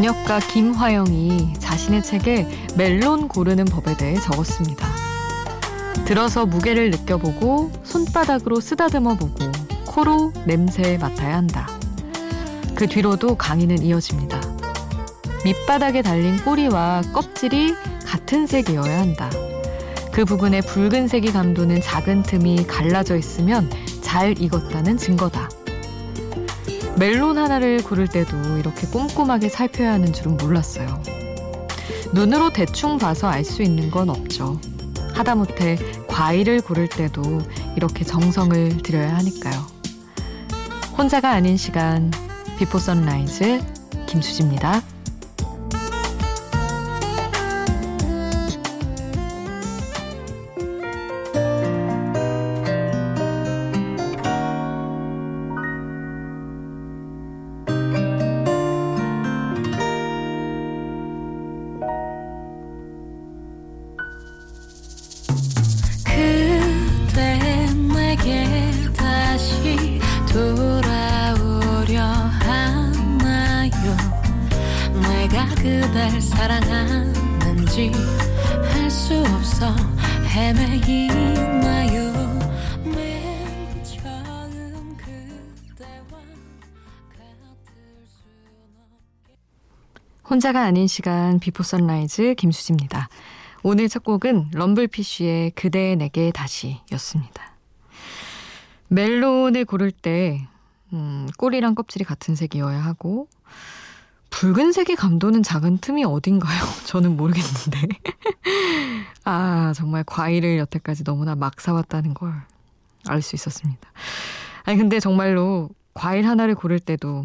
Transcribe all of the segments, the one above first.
번역가 김화영이 자신의 책에 멜론 고르는 법에 대해 적었습니다. 들어서 무게를 느껴보고 손바닥으로 쓰다듬어 보고 코로 냄새 맡아야 한다. 그 뒤로도 강의는 이어집니다. 밑바닥에 달린 꼬리와 껍질이 같은 색이어야 한다. 그 부분에 붉은색이 감도는 작은 틈이 갈라져 있으면 잘 익었다는 증거다. 멜론 하나를 고를 때도 이렇게 꼼꼼하게 살펴야 하는 줄은 몰랐어요. 눈으로 대충 봐서 알 수 있는 건 없죠. 하다못해 과일을 고를 때도 이렇게 정성을 들여야 하니까요. 혼자가 아닌 시간, 비포 선라이즈, 김수지입니다. 혼자가 아닌 시간 비포 선라이즈 김수지입니다. 오늘 첫 곡은 럼블피쉬의 그대 내게 다시 였습니다. 멜론을 고를 때 음, 꼬리랑 껍질이 같은 색이어야 하고 붉은색이 감도는 작은 틈이 어딘가요? 저는 모르겠는데. 아, 정말 과일을 여태까지 너무나 막 사왔다는 걸 알 수 있었습니다. 아니, 근데 정말로 과일 하나를 고를 때도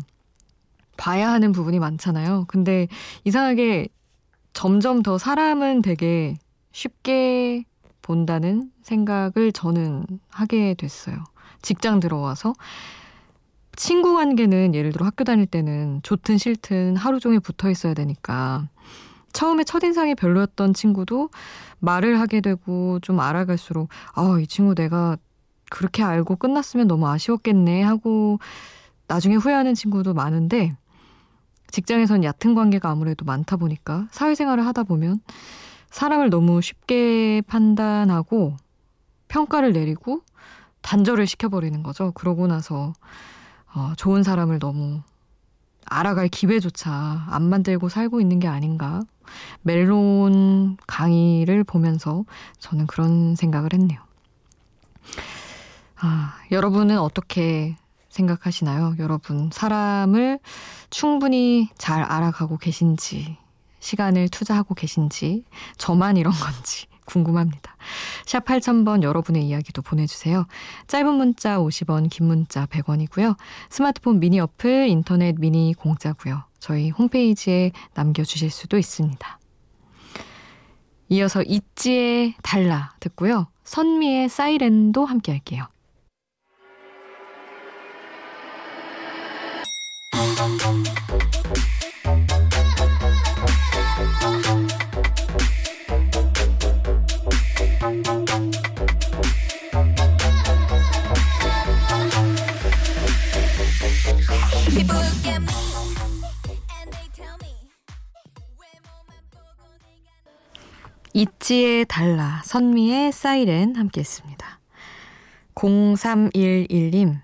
봐야 하는 부분이 많잖아요. 근데 이상하게 점점 더 사람은 되게 쉽게 본다는 생각을 저는 하게 됐어요. 직장 들어와서 친구 관계는 예를 들어 학교 다닐 때는 좋든 싫든 하루 종일 붙어 있어야 되니까 처음에 첫인상이 별로였던 친구도 말을 하게 되고 좀 알아갈수록 아, 이 친구 내가 그렇게 알고 끝났으면 너무 아쉬웠겠네 하고 나중에 후회하는 친구도 많은데 직장에선 얕은 관계가 아무래도 많다 보니까 사회생활을 하다 보면 사람을 너무 쉽게 판단하고 평가를 내리고 단절을 시켜버리는 거죠. 그러고 나서 어, 좋은 사람을 너무 알아갈 기회조차 안 만들고 살고 있는 게 아닌가. 멜론 강의를 보면서 저는 그런 생각을 했네요. 아, 여러분은 어떻게 생각하시나요? 여러분, 사람을 충분히 잘 알아가고 계신지, 시간을 투자하고 계신지, 저만 이런 건지, 궁금합니다. 샵 8000번 여러분의 이야기도 보내주세요. 짧은 문자 50원, 긴 문자 100원이고요. 스마트폰 미니 어플, 인터넷 미니 공짜고요. 저희 홈페이지에 남겨주실 수도 있습니다. 이어서 있지의 달라 듣고요. 선미의 사이렌도 함께 할게요. 있지의 달라 선미의 사이렌 함께 했습니다. 0311님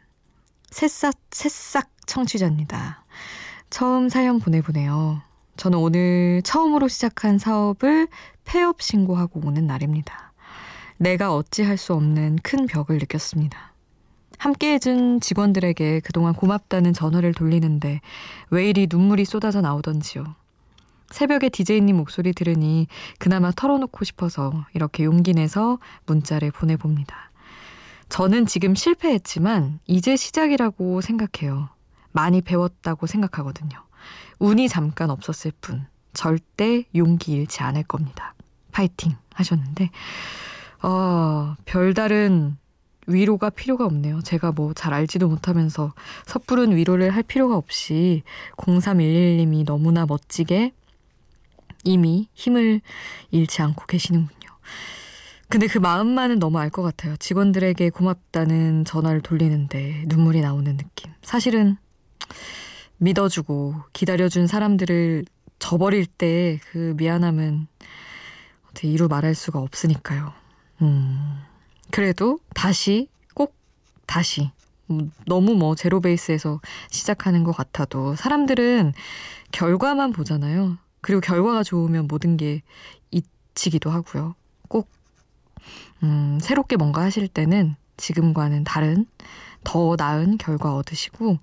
새싹 새싹 청취자입니다. 처음 사연 보내보네요. 저는 오늘 처음으로 시작한 사업을 폐업 신고하고 오는 날입니다. 내가 어찌할 수 없는 큰 벽을 느꼈습니다. 함께 해준 직원들에게 그동안 고맙다는 전화를 돌리는데 왜 이리 눈물이 쏟아져 나오던지요. 새벽에 디제이님 목소리 들으니 그나마 털어놓고 싶어서 이렇게 용기 내서 문자를 보내봅니다. 저는 지금 실패했지만 이제 시작이라고 생각해요. 많이 배웠다고 생각하거든요. 운이 잠깐 없었을 뿐 절대 용기 잃지 않을 겁니다. 파이팅 하셨는데 어, 별다른 위로가 필요가 없네요. 제가 뭐 잘 알지도 못하면서 섣부른 위로를 할 필요가 없이 0311님이 너무나 멋지게 이미 힘을 잃지 않고 계시는군요. 근데 그 마음만은 너무 알 것 같아요. 직원들에게 고맙다는 전화를 돌리는데 눈물이 나오는 느낌. 사실은 믿어주고 기다려준 사람들을 저버릴 때 그 미안함은 어떻게 이루 말할 수가 없으니까요. 음, 그래도 다시 꼭 다시 음, 너무 뭐 제로 베이스에서 시작하는 것 같아도 사람들은 결과만 보잖아요. 그리고 결과가 좋으면 모든 게 잊히기도 하고요. 꼭 음, 새롭게 뭔가 하실 때는 지금과는 다른 더 나은 결과 얻으시고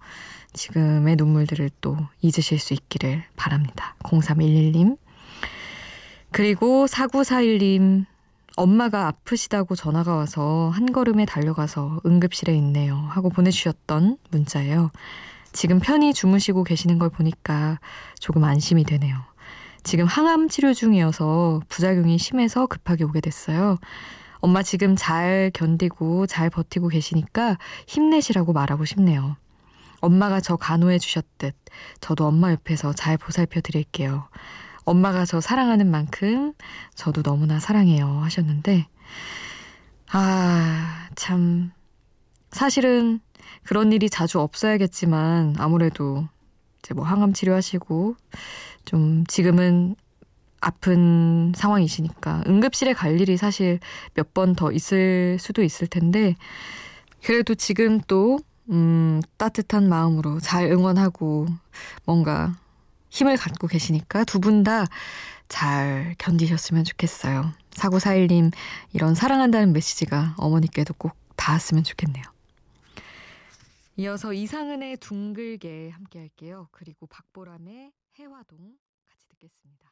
지금의 눈물들을 또 잊으실 수 있기를 바랍니다. 0311님. 그리고 4941님. 엄마가 아프시다고 전화가 와서 한 걸음에 달려가서 응급실에 있네요. 하고 보내주셨던 문자예요. 지금 편히 주무시고 계시는 걸 보니까 조금 안심이 되네요. 지금 항암 치료 중이어서 부작용이 심해서 급하게 오게 됐어요. 엄마 지금 잘 견디고 잘 버티고 계시니까 힘내시라고 말하고 싶네요. 엄마가 저 간호해 주셨듯 저도 엄마 옆에서 잘 보살펴 드릴게요. 엄마가 저 사랑하는 만큼 저도 너무나 사랑해요 하셨는데 아, 참 사실은 그런 일이 자주 없어야겠지만 아무래도 이제 뭐 항암 치료하시고 좀 지금은 아픈 상황이시니까 응급실에 갈 일이 사실 몇 번 더 있을 수도 있을 텐데 그래도 지금 또 음, 따뜻한 마음으로 잘 응원하고 뭔가 힘을 갖고 계시니까 두 분 다 잘 견디셨으면 좋겠어요. 4941님, 이런 사랑한다는 메시지가 어머니께도 꼭 닿았으면 좋겠네요. 이어서 이상은의 둥글게 함께 할게요. 그리고 박보람의 해화동 같이 듣겠습니다.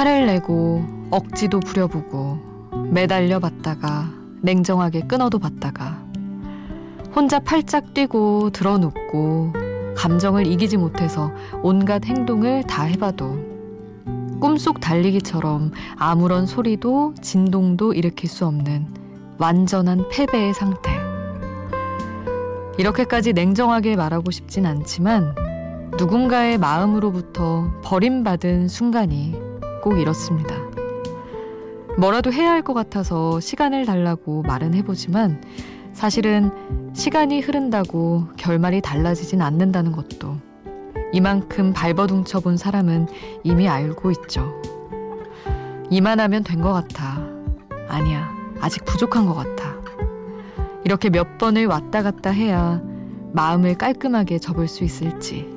화를 내고 억지도 부려보고 매달려 봤다가 냉정하게 끊어도 봤다가 혼자 팔짝 뛰고 드러눕고 감정을 이기지 못해서 온갖 행동을 다 해봐도 꿈속 달리기처럼 아무런 소리도 진동도 일으킬 수 없는 완전한 패배의 상태. 이렇게까지 냉정하게 말하고 싶진 않지만 누군가의 마음으로부터 버림받은 순간이 꼭 이렇습니다. 뭐라도 해야 할 것 같아서 시간을 달라고 말은 해보지만 사실은 시간이 흐른다고 결말이 달라지진 않는다는 것도 이만큼 발버둥쳐 본 사람은 이미 알고 있죠. 이만하면 된 것 같아. 아니야. 아직 부족한 것 같아. 이렇게 몇 번을 왔다 갔다 해야 마음을 깔끔하게 접을 수 있을지.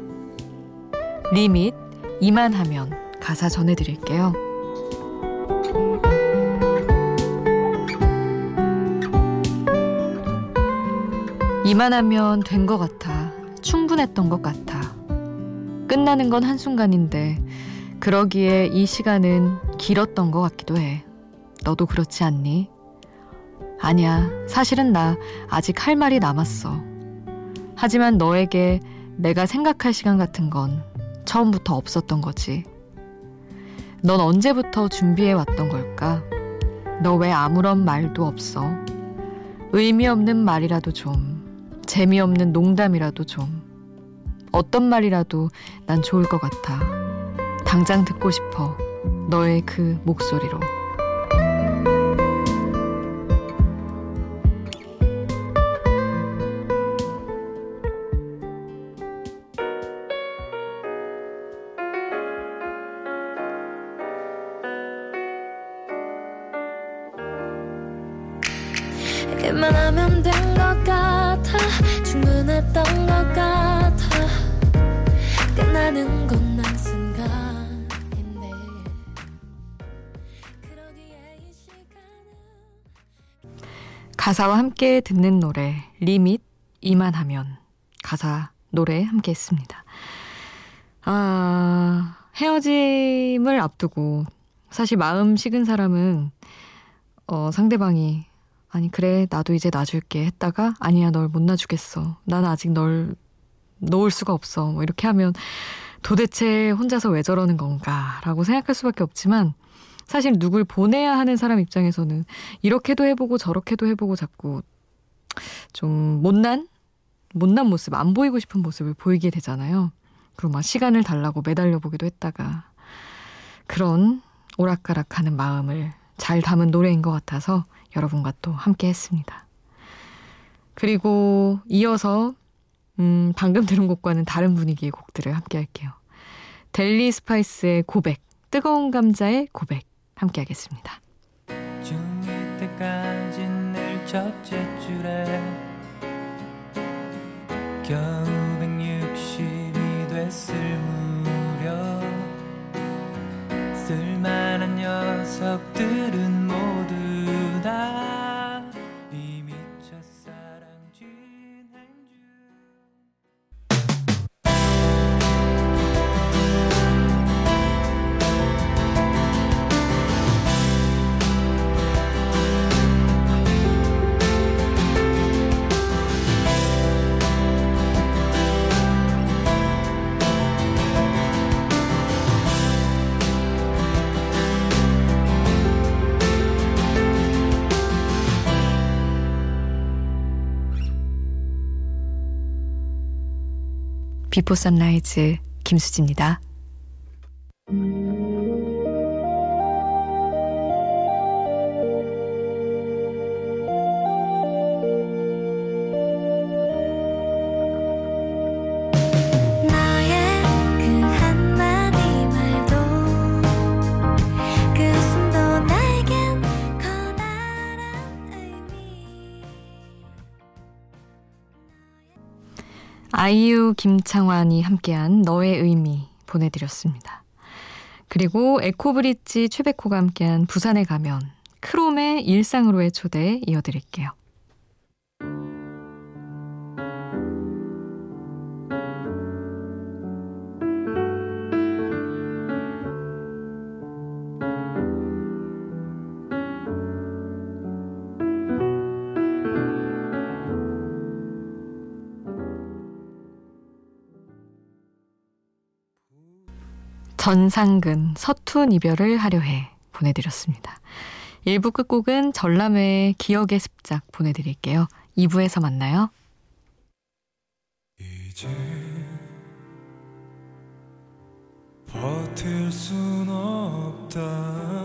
리밋, 이만하면 가사 전해드릴게요. 이만하면 된 것 같아. 충분했던 것 같아. 끝나는 건 한순간인데, 그러기에 이 시간은 길었던 것 같기도 해. 너도 그렇지 않니? 아니야. 사실은 나 아직 할 말이 남았어. 하지만 너에게 내가 생각할 시간 같은 건 처음부터 없었던 거지. 넌 언제부터 준비해 왔던 걸까? 너 왜 아무런 말도 없어? 의미 없는 말이라도 좀, 재미없는 농담이라도 좀, 어떤 말이라도 난 좋을 것 같아. 당장 듣고 싶어. 너의 그 목소리로. 일만 하면 된 것 같아. 충분했던 것 같아. 끝나는 건 가사와 함께 듣는 노래 리밋 이만하면. 가사 노래 함께 했습니다. 아 헤어짐을 앞두고 사실 마음 식은 사람은 어, 상대방이 아니 그래 나도 이제 놔줄게 했다가 아니야 널 못 놔주겠어. 난 아직 널 놓을 수가 없어. 뭐 이렇게 하면 도대체 혼자서 왜 저러는 건가라고 생각할 수밖에 없지만 사실 누굴 보내야 하는 사람 입장에서는 이렇게도 해보고 저렇게도 해보고 자꾸 좀 못난 못난 모습 안 보이고 싶은 모습을 보이게 되잖아요. 그리고 막 시간을 달라고 매달려 보기도 했다가 그런 오락가락하는 마음을 잘 담은 노래인 것 같아서 여러분과 또 함께 했습니다. 그리고 이어서 음, 방금 들은 곡과는 다른 분위기의 곡들을 함께 할게요. 델리 스파이스의 고백, 뜨거운 감자의 고백 함께 하겠습니다. 중2 때까지 늘 첫째 줄에 겨우 160이 됐을 무렵 쓸만한 녀석들 비포 선라이즈 김수지입니다. 아이유 김창완이 함께한 너의 의미 보내드렸습니다. 그리고 에코브릿지 최백호가 함께한 부산에 가면 크롬의 일상으로의 초대 이어드릴게요. 전상근 서툰 이별을 하려 해 보내드렸습니다. 1부 끝곡은 전람회의 기억의 습작 보내드릴게요. 2부에서 만나요. 이제 버틸 순 없다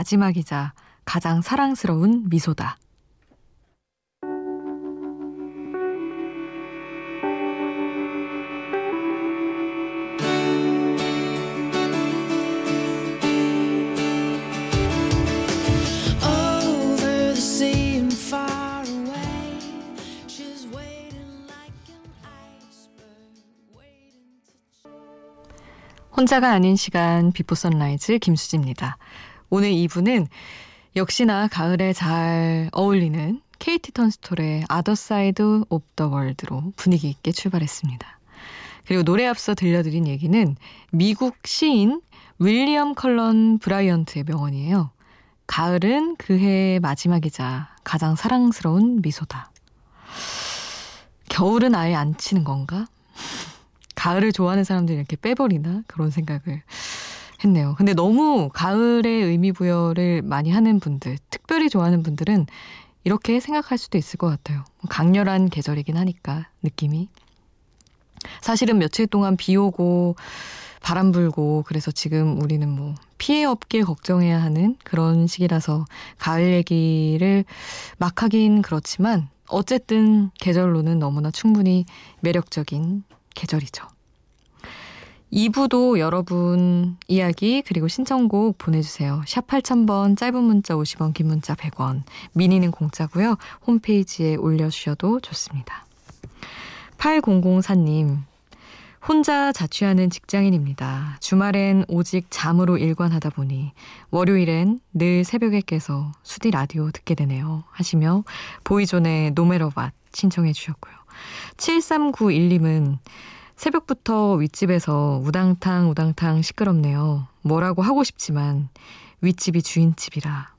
마지막이자 가장 사랑스러운 미소다. 혼자가 아닌 시간 비포 선라이즈 김수지입니다. 오늘 2부는 역시나 가을에 잘 어울리는 KT 턴스톨의 Other Side of the World로 분위기 있게 출발했습니다. 그리고 노래 앞서 들려드린 얘기는 미국 시인 윌리엄 컬런 브라이언트의 명언이에요. 가을은 그 해의 마지막이자 가장 사랑스러운 미소다. 겨울은 아예 안 치는 건가? 가을을 좋아하는 사람들이 이렇게 빼버리나? 그런 생각을 했네요. 근데 너무 가을의 의미 부여를 많이 하는 분들, 특별히 좋아하는 분들은 이렇게 생각할 수도 있을 것 같아요. 강렬한 계절이긴 하니까, 느낌이. 사실은 며칠 동안 비 오고, 바람 불고, 그래서 지금 우리는 뭐, 피해 없길 걱정해야 하는 그런 시기라서 가을 얘기를 막 하긴 그렇지만, 어쨌든 계절로는 너무나 충분히 매력적인 계절이죠. 2부도 여러분 이야기 그리고 신청곡 보내주세요. 샵 8000번 짧은 문자 50원 긴 문자 100원 미니는 공짜고요. 홈페이지에 올려주셔도 좋습니다. 8004님 혼자 자취하는 직장인입니다. 주말엔 오직 잠으로 일관하다 보니 월요일엔 늘 새벽에 깨서 수디 라디오 듣게 되네요. 하시며 보이존의 No Matter What 신청해 주셨고요. 7391님은 새벽부터 윗집에서 우당탕 우당탕 시끄럽네요. 뭐라고 하고 싶지만 윗집이 주인집이라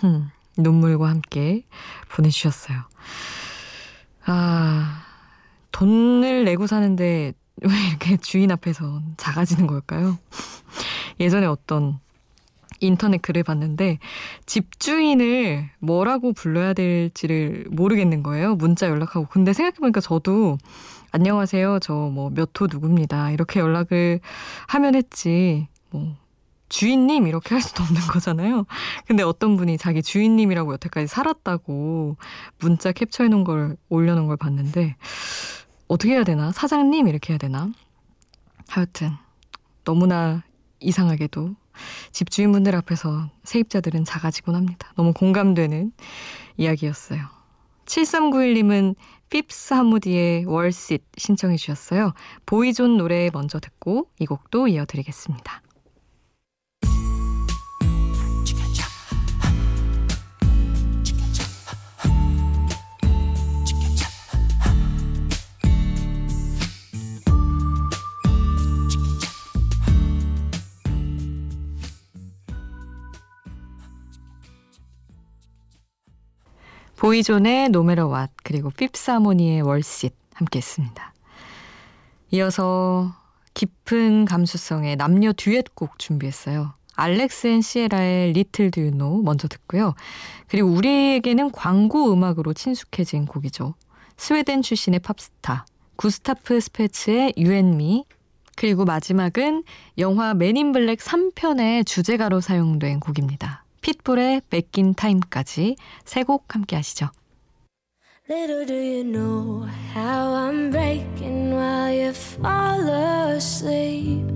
흠, 눈물과 함께 보내주셨어요. 아 돈을 내고 사는데 왜 이렇게 주인 앞에서 작아지는 걸까요? 예전에 어떤 인터넷 글을 봤는데 집주인을 뭐라고 불러야 될지를 모르겠는 거예요. 문자 연락하고. 근데 생각해보니까 저도 안녕하세요. 저 뭐 몇 호 누구입니다. 이렇게 연락을 하면 했지. 뭐 주인님 이렇게 할 수도 없는 거잖아요. 근데 어떤 분이 자기 주인님이라고 여태까지 살았다고 문자 캡처해 놓은 걸 올려 놓은 걸 봤는데 어떻게 해야 되나? 사장님 이렇게 해야 되나? 하여튼 너무나 이상하게도 집주인분들 앞에서 세입자들은 작아지곤 합니다. 너무 공감되는 이야기였어요. 7391님은 핍스 하무디의 월싯 신청해 주셨어요. 보이존 노래 먼저 듣고 이 곡도 이어드리겠습니다. 보이존의 No Matter What 그리고 핍스하모니의 Worth It 함께 했습니다. 이어서 깊은 감수성의 남녀 듀엣곡 준비했어요. 알렉스 앤 시에라의 Little Do You Know 먼저 듣고요. 그리고 우리에게는 광고 음악으로 친숙해진 곡이죠. 스웨덴 출신의 팝스타 구스타프 스페츠의 You and Me 그리고 마지막은 영화 맨인 블랙 3편의 주제가로 사용된 곡입니다. 핏불의 Back in Time까지 세 곡 함께 하시죠. Little do you know how I'm breaking while you fall asleep.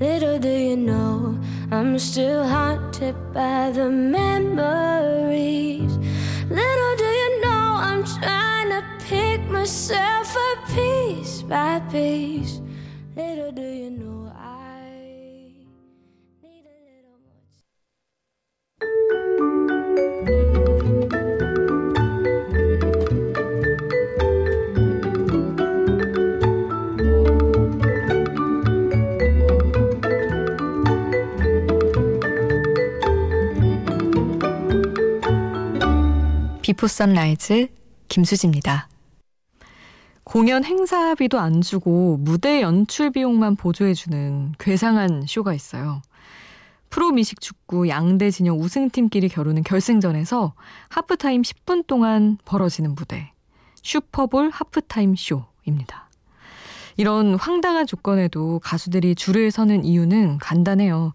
Little do you know I'm still haunted by the memories. Little do you know I'm trying to pick myself up piece by piece. Little do you know 비포 선라이즈 김수지입니다. 공연 행사비도 안 주고 무대 연출 비용만 보조해주는 괴상한 쇼가 있어요. 프로 미식 축구 양대 진영 우승팀끼리 겨루는 결승전에서 하프타임 10분 동안 벌어지는 무대. 슈퍼볼 하프타임 쇼입니다. 이런 황당한 조건에도 가수들이 줄을 서는 이유는 간단해요.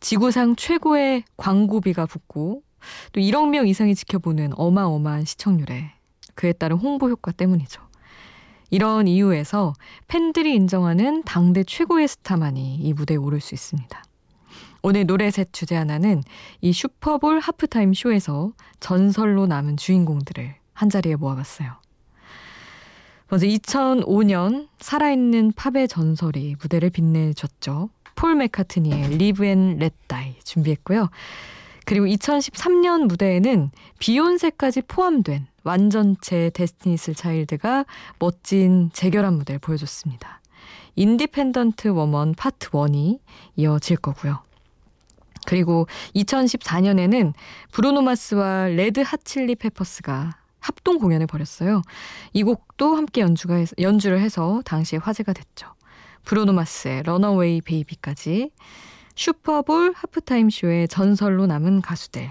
지구상 최고의 광고비가 붙고 또 1억 명 이상이 지켜보는 어마어마한 시청률에 그에 따른 홍보 효과 때문이죠. 이런 이유에서 팬들이 인정하는 당대 최고의 스타만이 이 무대에 오를 수 있습니다. 오늘 노래셋 주제 하나는 이 슈퍼볼 하프타임 쇼에서 전설로 남은 주인공들을 한자리에 모아봤어요. 먼저 2005년 살아있는 팝의 전설이 무대를 빛내줬죠. 폴 맥카트니의 and Let Die 준비했고요. 그리고 2013년 무대에는 비욘세까지 포함된 완전체 데스티니스 차일드가 멋진 재결합 무대를 보여줬습니다. Independent Women Part 1이 이어질 거고요. 그리고 2014년에는 브루노마스와 레드 핫칠리 페퍼스가 합동 공연을 벌였어요. 이 곡도 함께 연주가 연주를 해서 당시에 화제가 됐죠. 브루노마스의 런어웨이 베이비까지 슈퍼볼 하프타임 쇼의 전설로 남은 가수들.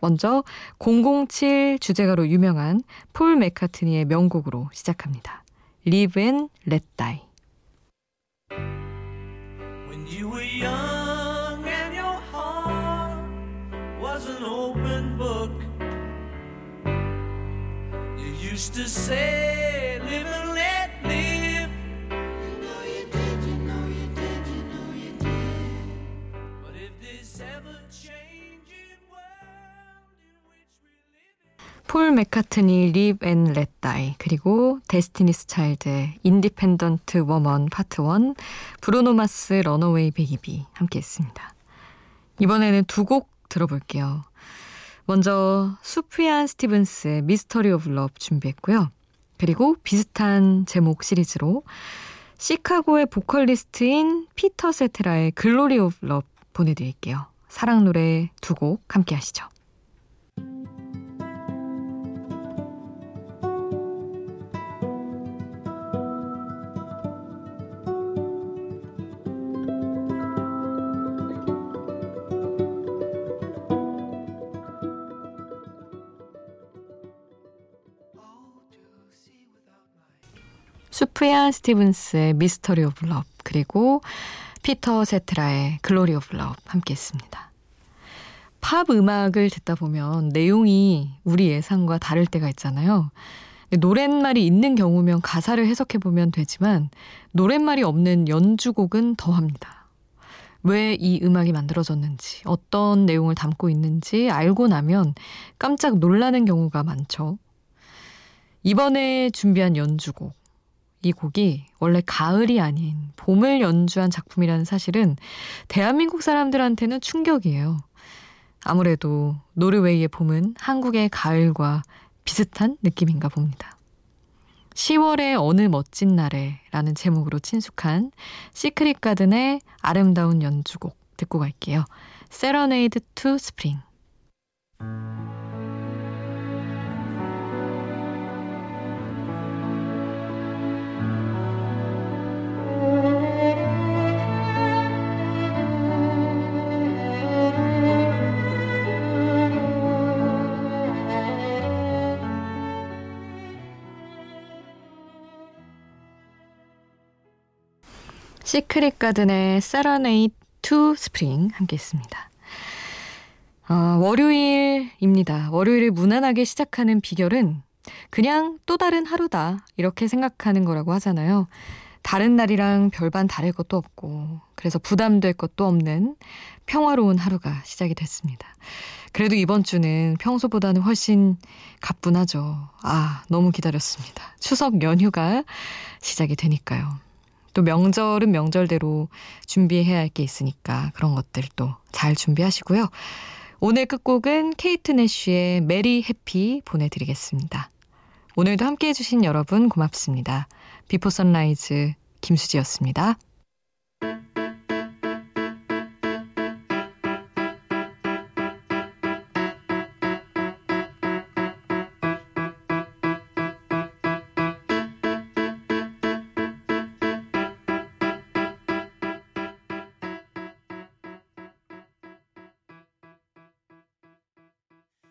먼저 007 주제가로 유명한 폴 맥카트니의 명곡으로 시작합니다. Live and Let Die. Used to say, Live and let 폴 맥카트니 and Let Die 그리고 데스티니스 차일드의 Independent Women Part 1 브루노 마스 Runaway Baby 함께 했습니다. 이번에는 두 곡 들어볼게요. 먼저 수피안 스티븐스의 Mystery of Love 준비했고요. 그리고 비슷한 제목 시리즈로 시카고의 보컬리스트인 피터 세테라의 Glory of Love 보내드릴게요. 사랑 노래 두 곡 함께 하시죠. 수프얀 스티븐스의 Mystery of Love 그리고 피터 세트라의 Glory of Love 함께 했습니다. 팝 음악을 듣다 보면 내용이 우리 예상과 다를 때가 있잖아요. 노랫말이 있는 경우면 가사를 해석해 보면 되지만 노랫말이 없는 연주곡은 더합니다. 왜 이 음악이 만들어졌는지, 어떤 내용을 담고 있는지 알고 나면 깜짝 놀라는 경우가 많죠. 이번에 준비한 연주곡. 이 곡이 원래 가을이 아닌 봄을 연주한 작품이라는 사실은 대한민국 사람들한테는 충격이에요. 아무래도 노르웨이의 봄은 한국의 가을과 비슷한 느낌인가 봅니다. 10월의 어느 멋진 날에 라는 제목으로 친숙한 시크릿 가든의 아름다운 연주곡 듣고 갈게요. Serenade to Spring. 시크릿 가든의 Serenade to Spring 함께 했습니다. 어, 월요일입니다. 월요일을 무난하게 시작하는 비결은 그냥 또 다른 하루다. 이렇게 생각하는 거라고 하잖아요. 다른 날이랑 별반 다를 것도 없고, 그래서 부담될 것도 없는 평화로운 하루가 시작이 됐습니다. 그래도 이번 주는 평소보다는 훨씬 가뿐하죠. 아, 너무 기다렸습니다. 추석 연휴가 시작이 되니까요. 또 명절은 명절대로 준비해야 할 게 있으니까 그런 것들도 잘 준비하시고요. 오늘 끝곡은 케이트 내쉬의 Merry Happy 보내드리겠습니다. 오늘도 함께 해주신 여러분 고맙습니다. 비포 선라이즈 김수지였습니다.